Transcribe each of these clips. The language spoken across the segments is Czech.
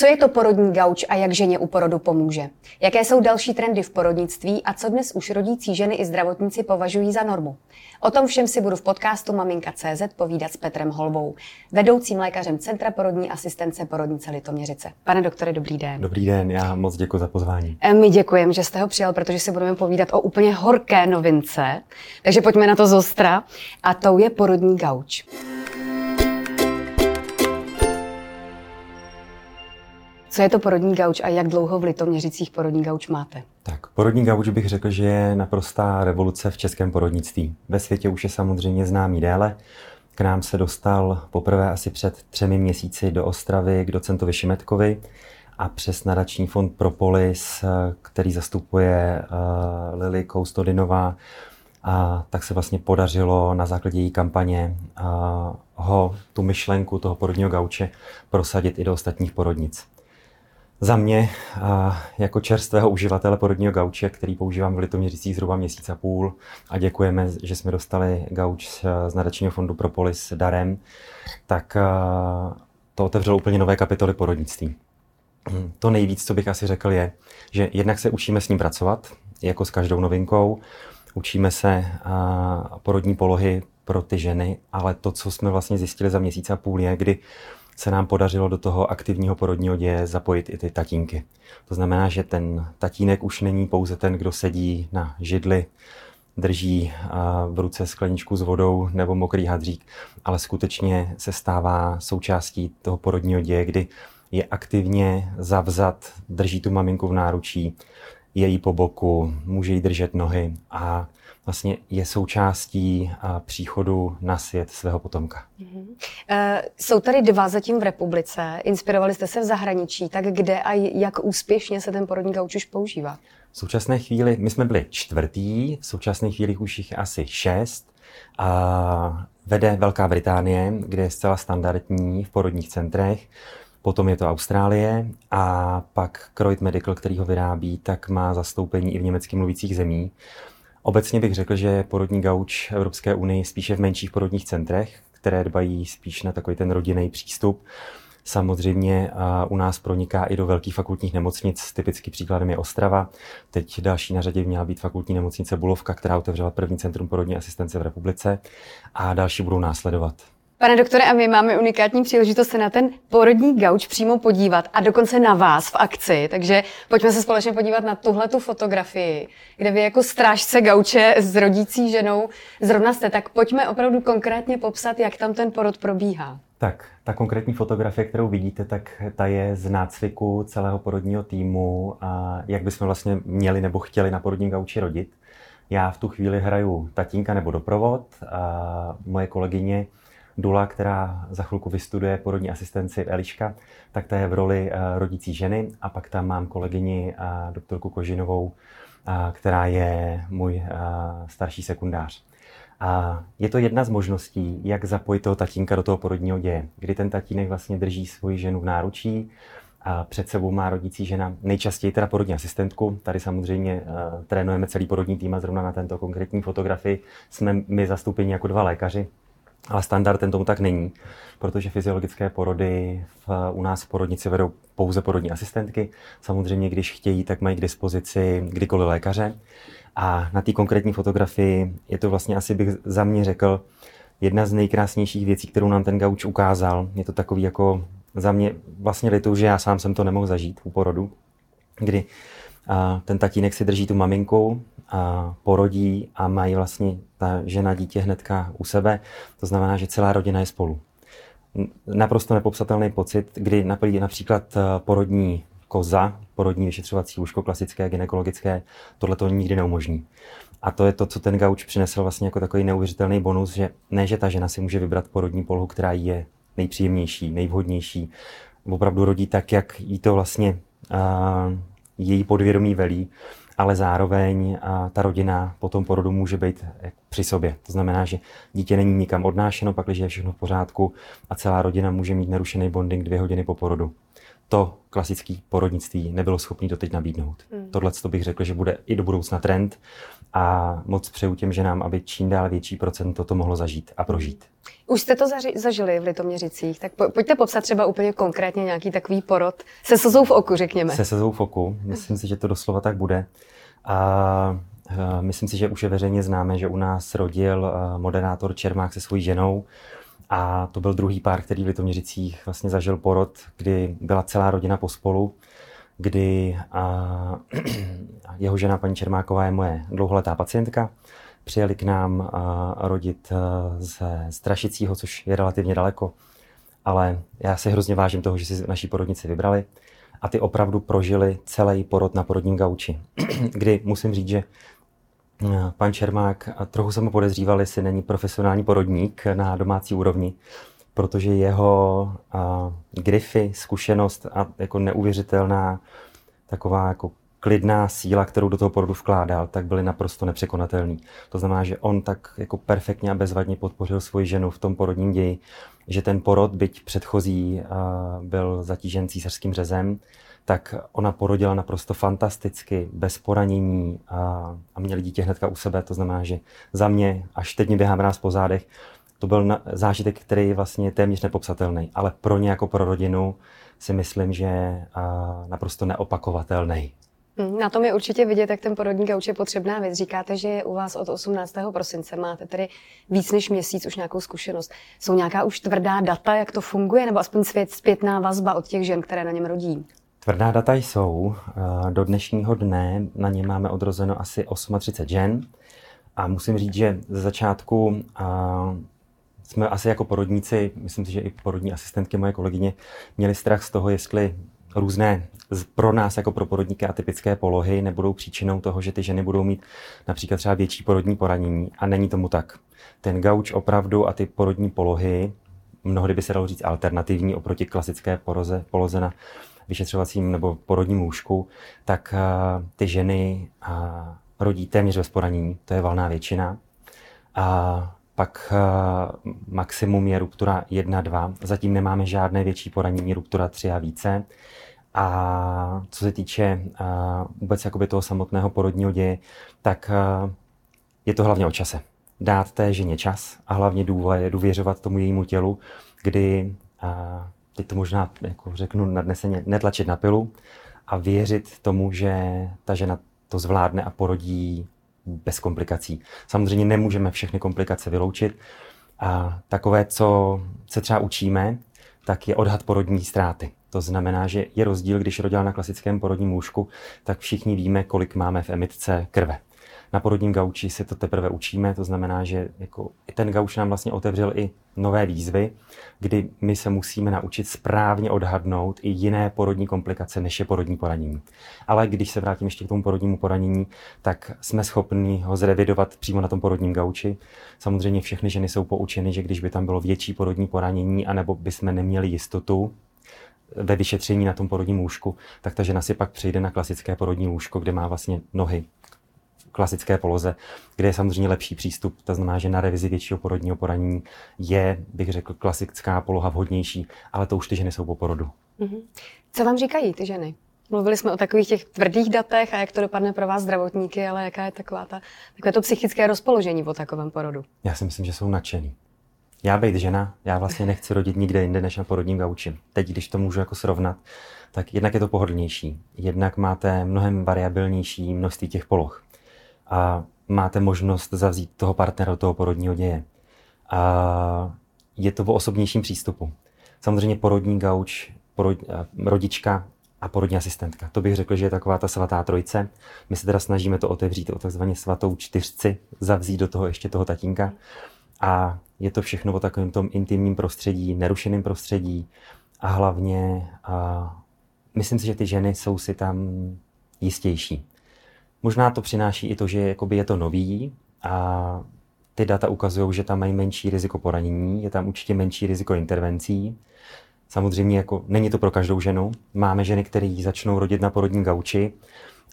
Co je to porodní gauč a jak ženě u porodu pomůže? Jaké jsou další trendy v porodnictví a co dnes už rodící ženy i zdravotníci považují za normu? O tom všem si budu v podcastu Maminka.cz povídat s Petrem Holbou, vedoucím lékařem Centra porodní asistence porodnice Litoměřice. Pane doktore, dobrý den. Dobrý den, já moc děkuji za pozvání. E, my děkujeme, že jste ho přijal, protože si budeme povídat o úplně horké novince. Takže pojďme na to zostra. A tou je porodní gauč. Co je to porodní gauč a jak dlouho v Litoměřicích porodní gauč máte? Tak, porodní gauč bych řekl, že je naprostá revoluce v českém porodnictví. Ve světě už je samozřejmě známý déle. K nám se dostal poprvé asi před třemi měsíci do Ostravy k docentovi Šimetkovi a přes nadační fond Propolis, který zastupuje uh, Lily Koustodinová, a tak se vlastně podařilo na základě její kampaně uh, ho, tu myšlenku toho porodního gauče prosadit i do ostatních porodnic. Za mě, jako čerstvého uživatele porodního gauče, který používám v Litoměřicích zhruba měsíc a půl a děkujeme, že jsme dostali gauč z nadačního fondu Propolis darem, tak to otevřelo úplně nové kapitoly porodnictví. To nejvíc, co bych asi řekl, je, že jednak se učíme s ním pracovat, jako s každou novinkou, učíme se porodní polohy pro ty ženy, ale to, co jsme vlastně zjistili za měsíc a půl, je, kdy se nám podařilo do toho aktivního porodního děje zapojit i ty tatínky. To znamená, že ten tatínek už není pouze ten, kdo sedí na židli, drží v ruce skleničku s vodou nebo mokrý hadřík, ale skutečně se stává součástí toho porodního děje, kdy je aktivně zavzat, drží tu maminku v náručí, je jí po boku, může jí držet nohy a vlastně je součástí příchodu na svět svého potomka. Mm-hmm. Jsou tady dva zatím v republice. Inspirovali jste se v zahraničí. Tak kde a jak úspěšně se ten porodní gauč už používá? V současné chvíli, my jsme byli čtvrtý, v současné chvíli už jich je asi šest. A vede Velká Británie, kde je zcela standardní v porodních centrech. Potom je to Austrálie a pak Croyd Medical, který ho vyrábí, tak má zastoupení i v německy mluvících zemích. Obecně bych řekl, že porodní gauč Evropské unii spíše v menších porodních centrech, které dbají spíš na takový ten rodinný přístup. Samozřejmě u nás proniká i do velkých fakultních nemocnic, typicky příkladem je Ostrava. Teď další na řadě měla být fakultní nemocnice Bulovka, která otevřela první centrum porodní asistence v republice a další budou následovat. Pane doktore, a my máme unikátní příležitost se na ten porodní gauč přímo podívat a dokonce na vás v akci. Takže pojďme se společně podívat na tuhle tu fotografii, kde vy jako strážce gauče s rodící ženou zrovna jste. Tak pojďme opravdu konkrétně popsat, jak tam ten porod probíhá. Tak, ta konkrétní fotografie, kterou vidíte, tak ta je z nácviku celého porodního týmu a jak bychom vlastně měli nebo chtěli na porodní gauči rodit. Já v tu chvíli hraju tatínka nebo doprovod a moje kolegyně Dula, která za chvilku vystuduje porodní asistenci Eliška, tak ta je v roli eh, rodící ženy a pak tam mám kolegyni eh, doktorku Kožinovou, eh, která je můj starší sekundář. A je to jedna z možností, jak zapojit toho tatínka do toho porodního děje, kdy ten tatínek vlastně drží svoji ženu v náručí, a před sebou má rodící žena, nejčastěji teda porodní asistentku. Tady samozřejmě uh, trénujeme celý porodní tým a zrovna na tento konkrétní fotografii jsme my zastoupeni jako dva lékaři, ale standardem tomu tak není, protože fyziologické porody v, u nás v porodnici vedou pouze porodní asistentky. Samozřejmě, když chtějí, tak mají k dispozici kdykoliv lékaře. A na té konkrétní fotografii je to vlastně asi bych za mě řekl jedna z nejkrásnějších věcí, kterou nám ten gauč ukázal. Je to takový jako za mě vlastně litu, že já sám jsem to nemohl zažít u porodu, kdy a ten tatínek si drží tu maminku, a porodí a mají vlastně ta žena dítě hnedka u sebe. To znamená, že celá rodina je spolu. Naprosto nepopsatelný pocit, kdy například eh, porodní koza, porodní vyšetřovací lůžko, klasické, gynekologické, tohle to nikdy neumožní. A to je to, co ten gauč přinesl vlastně jako takový neuvěřitelný bonus, že ne, že ta žena si může vybrat porodní polohu, která je nejpříjemnější, nejvhodnější, opravdu rodí tak, jak jí to vlastně uh, její podvědomí velí, ale zároveň ta rodina po tom porodu může být při sobě. To znamená, že dítě není nikam odnášeno, pak je všechno v pořádku a celá rodina může mít narušený bonding dvě hodiny po porodu. To klasický porodnictví nebylo schopný doteď nabídnout. Hmm. Tohle to bych řekl, že bude i do budoucna trend a moc přeju těm ženám, aby čím dál větší procento to mohlo zažít a prožít. Už jste to zaži- zažili v Litoměřicích, tak po- pojďte popsat třeba úplně konkrétně nějaký takový porod se slzou v oku, řekněme. Se slzou v oku, myslím si, že to doslova tak bude. A myslím si, že už je veřejně známe, že u nás rodil moderátor Čermák se svojí ženou a to byl druhý pár, který v Litoměřicích vlastně zažil porod, kdy byla celá rodina pospolu, kdy a, jeho žena paní Čermáková je moje dlouholetá pacientka. Přijeli k nám a, rodit ze Strašicího, což je relativně daleko, ale já si hrozně vážím toho, že si naší porodnici vybrali a ty opravdu prožili celý porod na porodním gauči, kdy musím říct, že pan Čermák, trochu jsem ho podezříval, jestli není profesionální porodník na domácí úrovni, protože jeho a, grify, zkušenost a jako neuvěřitelná taková jako klidná síla, kterou do toho porodu vkládal, tak byly naprosto nepřekonatelný. To znamená, že on tak jako perfektně a bezvadně podpořil svoji ženu v tom porodním ději, že ten porod, byť předchozí, byl zatížen císařským řezem, tak ona porodila naprosto fantasticky, bez poranění a, a měli dítě hnedka u sebe. To znamená, že za mě, až teď mi běhá mráz po zádech, to byl na, zážitek, který je vlastně téměř nepopsatelný, ale pro ně jako pro rodinu si myslím, že a, naprosto neopakovatelný. Hm, na tom je určitě vidět, jak ten porodní gauč je potřebná věc. Říkáte, že u vás od 18. prosince. Máte tedy víc než měsíc už nějakou zkušenost. Jsou nějaká už tvrdá data, jak to funguje, nebo aspoň svět, zpětná vazba od těch žen, které na něm rodí? Tvrdá data jsou. Do dnešního dne na ně máme odrozeno asi 38 žen. A musím říct, že ze začátku jsme asi jako porodníci, myslím si, že i porodní asistentky moje kolegyně, měli strach z toho, jestli různé pro nás jako pro porodníky atypické polohy nebudou příčinou toho, že ty ženy budou mít například třeba větší porodní poranění a není tomu tak. Ten gauč opravdu a ty porodní polohy, mnohdy by se dalo říct alternativní oproti klasické poloze, poloze na vyšetřovacím nebo porodním lůžku, tak uh, ty ženy uh, rodí téměř bez poranění, to je valná většina. A pak uh, maximum je ruptura 1-2. Zatím nemáme žádné větší poranění, ruptura 3 a více. A co se týče vůbec jakoby toho samotného porodního děje, tak je to hlavně o čase. Dát té ženě čas a hlavně důvěřovat tomu jejímu tělu, kdy, teď to možná jako řeknu nadneseně, netlačit na pilu a věřit tomu, že ta žena to zvládne a porodí bez komplikací. Samozřejmě nemůžeme všechny komplikace vyloučit. A takové, co se třeba učíme, tak je odhad porodní ztráty. To znamená, že je rozdíl, když rodila na klasickém porodním lůžku, tak všichni víme, kolik máme v emitce krve. Na porodním gauči se to teprve učíme, to znamená, že jako ten gauč nám vlastně otevřel i nové výzvy, kdy my se musíme naučit správně odhadnout i jiné porodní komplikace, než je porodní poranění. Ale když se vrátím ještě k tomu porodnímu poranění, tak jsme schopni ho zrevidovat přímo na tom porodním gauči. Samozřejmě všechny ženy jsou poučeny, že když by tam bylo větší porodní poranění, anebo bychom neměli jistotu, ve vyšetření na tom porodním lůžku, tak ta žena si pak přejde na klasické porodní lůžko, kde má vlastně nohy klasické poloze, kde je samozřejmě lepší přístup. To znamená, že na revizi většího porodního poranění je, bych řekl, klasická poloha vhodnější, ale to už ty ženy jsou po porodu. Mm-hmm. Co vám říkají ty ženy? Mluvili jsme o takových těch tvrdých datech a jak to dopadne pro vás zdravotníky, ale jaká je taková ta, takové to psychické rozpoložení po takovém porodu? Já si myslím, že jsou nadšený. Já být žena, já vlastně nechci rodit nikde jinde než na porodním gauči. Teď, když to můžu jako srovnat, tak jednak je to pohodlnější, jednak máte mnohem variabilnější množství těch poloh a máte možnost zavzít toho partnera do toho porodního děje. A je to o osobnějším přístupu. Samozřejmě porodní gauč, porod, rodička a porodní asistentka. To bych řekl, že je taková ta svatá trojce. My se teda snažíme to otevřít o takzvaně svatou čtyřci, zavzít do toho ještě toho tatínka. A je to všechno o takovém tom intimním prostředí, nerušeném prostředí a hlavně a myslím si, že ty ženy jsou si tam jistější. Možná to přináší i to, že jakoby je to nový a ty data ukazují, že tam mají menší riziko poranění, je tam určitě menší riziko intervencí. Samozřejmě jako není to pro každou ženu. Máme ženy, které začnou rodit na porodní gauči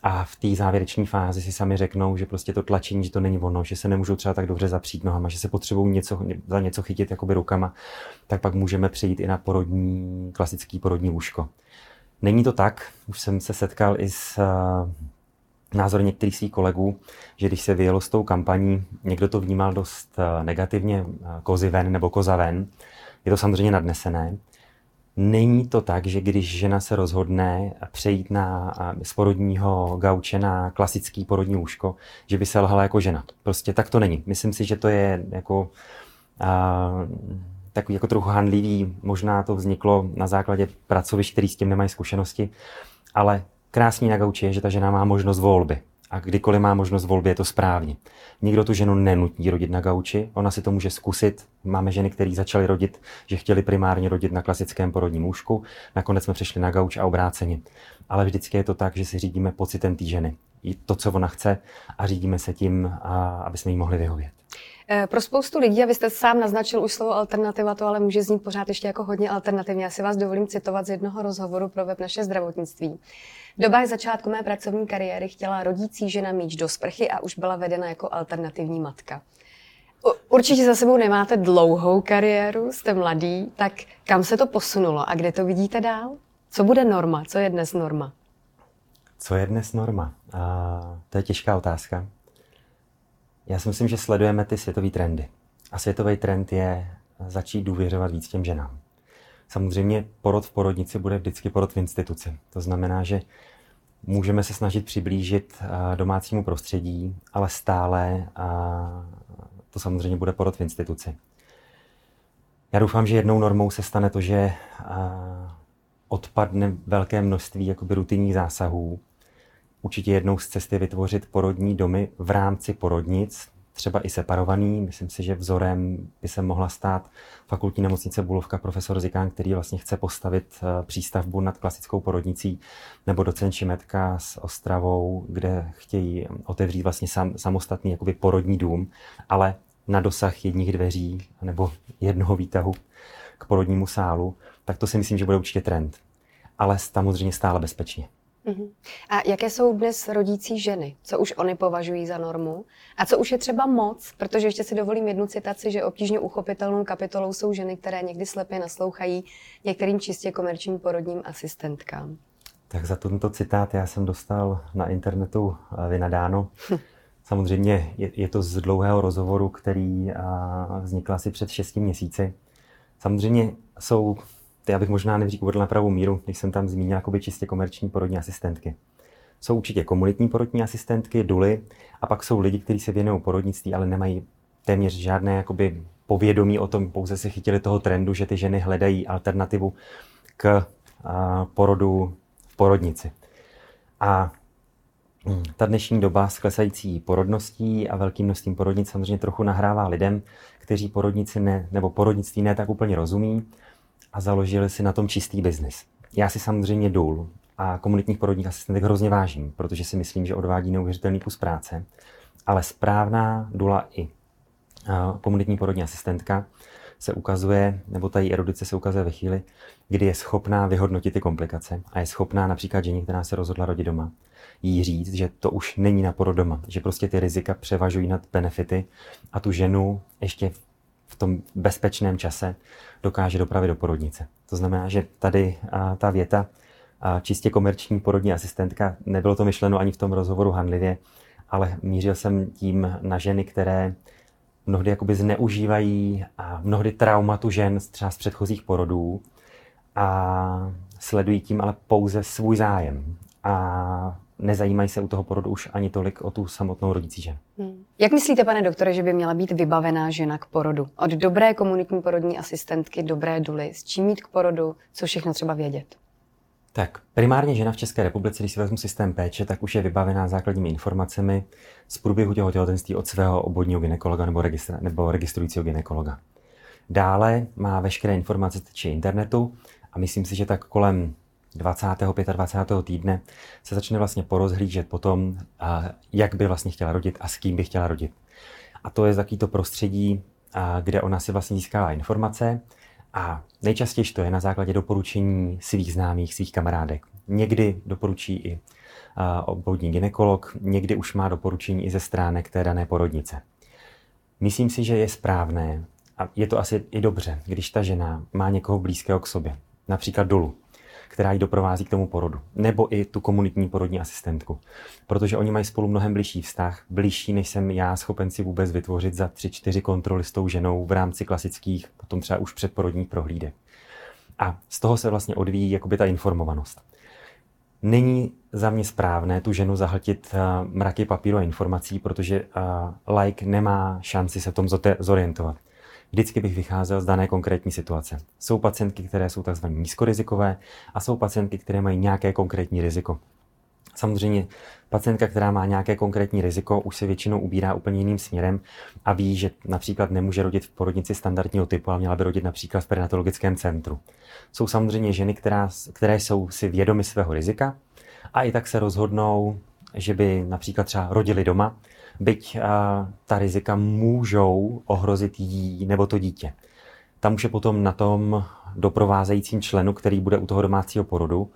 a v té závěrečné fázi si sami řeknou, že prostě to tlačení, že to není ono, že se nemůžou třeba tak dobře zapřít nohama, že se potřebují něco, za něco chytit jakoby rukama, tak pak můžeme přejít i na porodní, klasický porodní lůžko. Není to tak, už jsem se setkal i s názory některých svých kolegů, že když se vyjelo s tou kampaní, někdo to vnímal dost uh, negativně, uh, kozy ven nebo koza ven. Je to samozřejmě nadnesené. Není to tak, že když žena se rozhodne přejít na, z porodního gauče na klasický porodní úško, že by se lhala jako žena. Prostě tak to není. Myslím si, že to je jako a, takový jako trochu handlivý. Možná to vzniklo na základě pracovišť, který s tím nemají zkušenosti, ale krásný na gauči je, že ta žena má možnost volby a kdykoliv má možnost volby, je to správně. Nikdo tu ženu nenutí rodit na gauči, ona si to může zkusit. Máme ženy, které začaly rodit, že chtěli primárně rodit na klasickém porodním lůžku, nakonec jsme přešli na gauč a obráceně. Ale vždycky je to tak, že si řídíme pocitem té ženy. I to, co ona chce a řídíme se tím, aby jsme jí mohli vyhovět. Eh, pro spoustu lidí, a vy jste sám naznačil už slovo alternativa, to ale může znít pořád ještě jako hodně alternativně. Já si vás dovolím citovat z jednoho rozhovoru pro web Naše zdravotnictví. V dobách začátku mé pracovní kariéry chtěla rodící žena míč do sprchy a už byla vedena jako alternativní matka. Určitě za sebou nemáte dlouhou kariéru, jste mladý, tak kam se to posunulo a kde to vidíte dál? Co bude norma? Co je dnes norma? Co je dnes norma? A to je těžká otázka. Já si myslím, že sledujeme ty světové trendy. A světový trend je začít důvěřovat víc těm ženám. Samozřejmě porod v porodnici bude vždycky porod v instituci. To znamená, že můžeme se snažit přiblížit eh, domácímu prostředí, ale stále to samozřejmě bude porod v instituci. Já doufám, že jednou normou se stane to, že eh, odpadne velké množství jakoby rutinních zásahů. Určitě jednou z cest je vytvořit porodní domy v rámci porodnic, třeba i separovaný. Myslím si, že vzorem by se mohla stát fakultní nemocnice Bulovka profesor Zikán, který vlastně chce postavit eh, přístavbu nad klasickou porodnicí, nebo docent Šimetka s Ostravou, kde chtějí otevřít vlastně sam, samostatný jakoby porodní dům, ale na dosah jedních dveří nebo jednoho výtahu k porodnímu sálu, tak to si myslím, že bude určitě trend. Ale samozřejmě stále bezpečně. Uh-huh. A jaké jsou dnes rodící ženy? Co už oni považují za normu? A co už je třeba moc? Protože ještě si dovolím jednu citaci, že obtížně uchopitelnou kapitolou jsou ženy, které někdy slepě naslouchají některým čistě komerčním porodním asistentkám. Tak za tento citát já jsem dostal na internetu eh, vynadáno. Samozřejmě je, je to z dlouhého rozhovoru, který vznikl asi před šesti měsíci. Samozřejmě jsou ty abych možná nejdřív uvedl na pravou míru, když jsem tam zmínil jakoby čistě komerční porodní asistentky. Jsou určitě komunitní porodní asistentky, duly, a pak jsou lidi, kteří se věnují porodnictví, ale nemají téměř žádné jakoby povědomí o tom, pouze se chytili toho trendu, že ty ženy hledají alternativu k porodu v porodnici. A hm, ta dnešní doba s klesající porodností a velkým množstvím porodnic samozřejmě trochu nahrává lidem, kteří porodnici ne, nebo porodnictví ne tak úplně rozumí a založili si na tom čistý biznis. Já si samozřejmě důl a komunitních porodních asistentek hrozně vážím, protože si myslím, že odvádí neuvěřitelný kus práce, ale správná dula i komunitní porodní asistentka se ukazuje, nebo ta její erudice se ukazuje ve chvíli, kdy je schopná vyhodnotit ty komplikace a je schopná například ženě, která se rozhodla rodit doma, jí říct, že to už není na porod doma, že prostě ty rizika převažují nad benefity a tu ženu ještě v tom bezpečném čase dokáže dopravit do porodnice. To znamená, že tady a, ta věta a, čistě komerční porodní asistentka, nebylo to myšleno ani v tom rozhovoru handlivě, ale mířil jsem tím na ženy, které mnohdy jakoby zneužívají a mnohdy traumatu žen třeba z předchozích porodů a sledují tím ale pouze svůj zájem. A nezajímají se u toho porodu už ani tolik o tu samotnou rodící ženu. Hmm. Jak myslíte, pane doktore, že by měla být vybavená žena k porodu? Od dobré komunitní porodní asistentky, dobré duly, s čím mít k porodu, co všechno třeba vědět? Tak, primárně žena v České republice, když si vezmu systém péče, tak už je vybavená základními informacemi z průběhu těho těhotenství od svého obvodního ginekologa nebo, registra, nebo registrujícího ginekologa. Dále má veškeré informace či internetu a myslím si, že tak kolem 20. 25. týdne se začne vlastně porozhlížet po tom, jak by vlastně chtěla rodit a s kým by chtěla rodit. A to je taky to prostředí, kde ona si vlastně získává informace a nejčastěji to je na základě doporučení svých známých, svých kamarádek. Někdy doporučí i obvodní ginekolog, někdy už má doporučení i ze stránek té dané porodnice. Myslím si, že je správné, a je to asi i dobře, když ta žena má někoho blízkého k sobě, například dolu, která ji doprovází k tomu porodu. Nebo i tu komunitní porodní asistentku. Protože oni mají spolu mnohem blížší vztah, blížší, než jsem já schopen si vůbec vytvořit za tři, čtyři kontroly s tou ženou v rámci klasických, potom třeba už předporodních prohlídek. A z toho se vlastně odvíjí jakoby ta informovanost. Není za mě správné tu ženu zahltit uh, mraky papíru a informací, protože uh, like nemá šanci se v tom zorientovat. Vždycky bych vycházel z dané konkrétní situace. Jsou pacientky, které jsou tzv. nízkorizikové a jsou pacientky, které mají nějaké konkrétní riziko. Samozřejmě pacientka, která má nějaké konkrétní riziko, už se většinou ubírá úplně jiným směrem a ví, že například nemůže rodit v porodnici standardního typu, ale měla by rodit například v perinatologickém centru. Jsou samozřejmě ženy, která, které jsou si vědomy svého rizika a i tak se rozhodnou, že by například třeba rodili doma, byť a, ta rizika můžou ohrozit jí nebo to dítě. Tam už je potom na tom doprovázejícím členu, který bude u toho domácího porodu,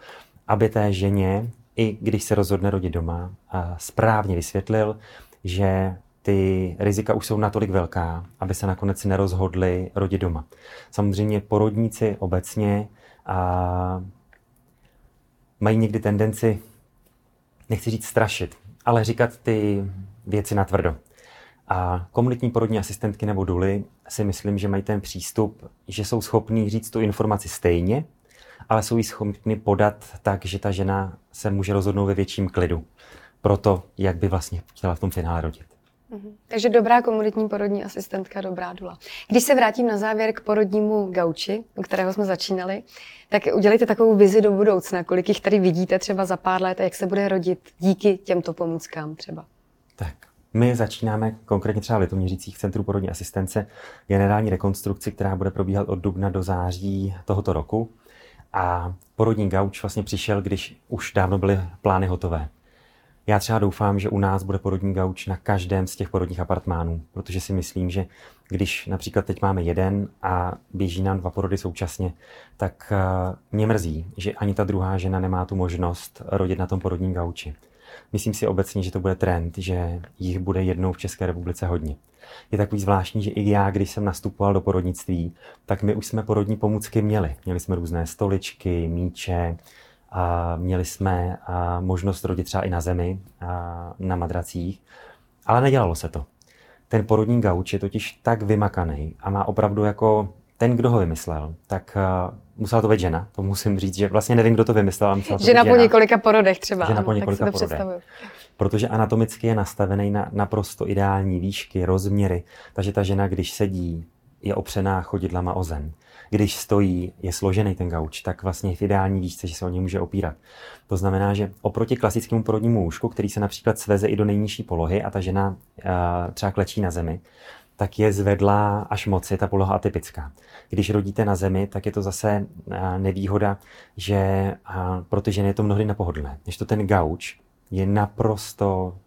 aby té ženě i když se rozhodne rodit doma, a správně vysvětlil, že ty rizika už jsou natolik velká, aby se nakonec nerozhodli rodit doma. Samozřejmě porodníci obecně a mají někdy tendenci, nechci říct strašit, ale říkat ty věci natvrdo. A komunitní porodní asistentky nebo duly si myslím, že mají ten přístup, že jsou schopní říct tu informaci stejně, ale jsou ji schopni podat tak, že ta žena se může rozhodnout ve větším klidu pro to, jak by vlastně chtěla v tom finále rodit. Mhm. Takže dobrá komunitní porodní asistentka, dobrá dula. Když se vrátím na závěr k porodnímu gauči, u kterého jsme začínali, tak udělejte takovou vizi do budoucna, kolik jich tady vidíte třeba za pár let a jak se bude rodit díky těmto pomůckám třeba. Tak, my začínáme konkrétně třeba v Litoměřicích Centru porodní asistence generální rekonstrukci, která bude probíhat od dubna do září tohoto roku. A porodní gauč vlastně přišel, když už dávno byly plány hotové. Já třeba doufám, že u nás bude porodní gauč na každém z těch porodních apartmánů, protože si myslím, že když například teď máme jeden a běží nám dva porody současně, tak eh, mě mrzí, že ani ta druhá žena nemá tu možnost rodit na tom porodním gauči. Myslím si obecně, že to bude trend, že jich bude jednou v České republice hodně je takový zvláštní, že i já, když jsem nastupoval do porodnictví, tak my už jsme porodní pomůcky měli. Měli jsme různé stoličky, míče, a měli jsme a možnost rodit třeba i na zemi, a na madracích, ale nedělalo se to. Ten porodní gauč je totiž tak vymakaný a má opravdu jako ten, kdo ho vymyslel, tak musela to být žena. To musím říct, že vlastně nevím, kdo to vymyslel. Musela to žena, žena po několika porodech třeba. Žena ano, po několika tak si to porodech. Protože anatomicky je nastavený na naprosto ideální výšky, rozměry, takže ta žena, když sedí, je opřená chodidlama o zem. Když stojí, je složený ten gauč, tak vlastně je v ideální výšce, že se o něj může opírat. To znamená, že oproti klasickému porodnímu lůžku, který se například sveze i do nejnižší polohy a ta žena uh, třeba klečí na zemi, tak je zvedlá až moc, je ta poloha atypická. Když rodíte na zemi, tak je to zase nevýhoda, že pro ty ženy je to mnohdy nepohodlné. Než to ten gauč, je naprosto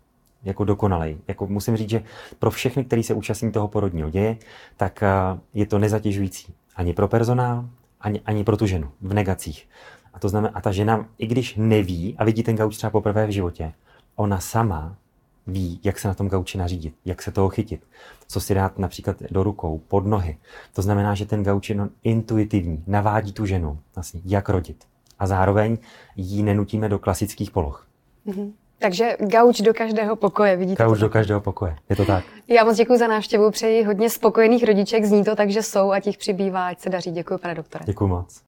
jako dokonalej. Jako musím říct, že pro všechny, kteří se účastní toho porodního děje, tak eh, je to nezatěžující. Ani pro personál, ani, ani pro tu ženu v negacích. A to znamená, a ta žena, i když neví a vidí ten gauč třeba poprvé v životě, ona sama ví, jak se na tom gauči nařídit, jak se toho chytit, co si dát například do rukou, pod nohy. To znamená, že ten gauč je intuitivní, navádí tu ženu, vlastně, jak rodit. A zároveň ji nenutíme do klasických poloh. Mm-hmm. Takže gauč do každého pokoje, vidíte? Gauč do každého pokoje, je to tak. Já moc děkuji za návštěvu, přeji hodně spokojených rodiček, zní to tak, že jsou a těch přibývá, ať se daří. Děkuji, pane doktore. Děkuji moc.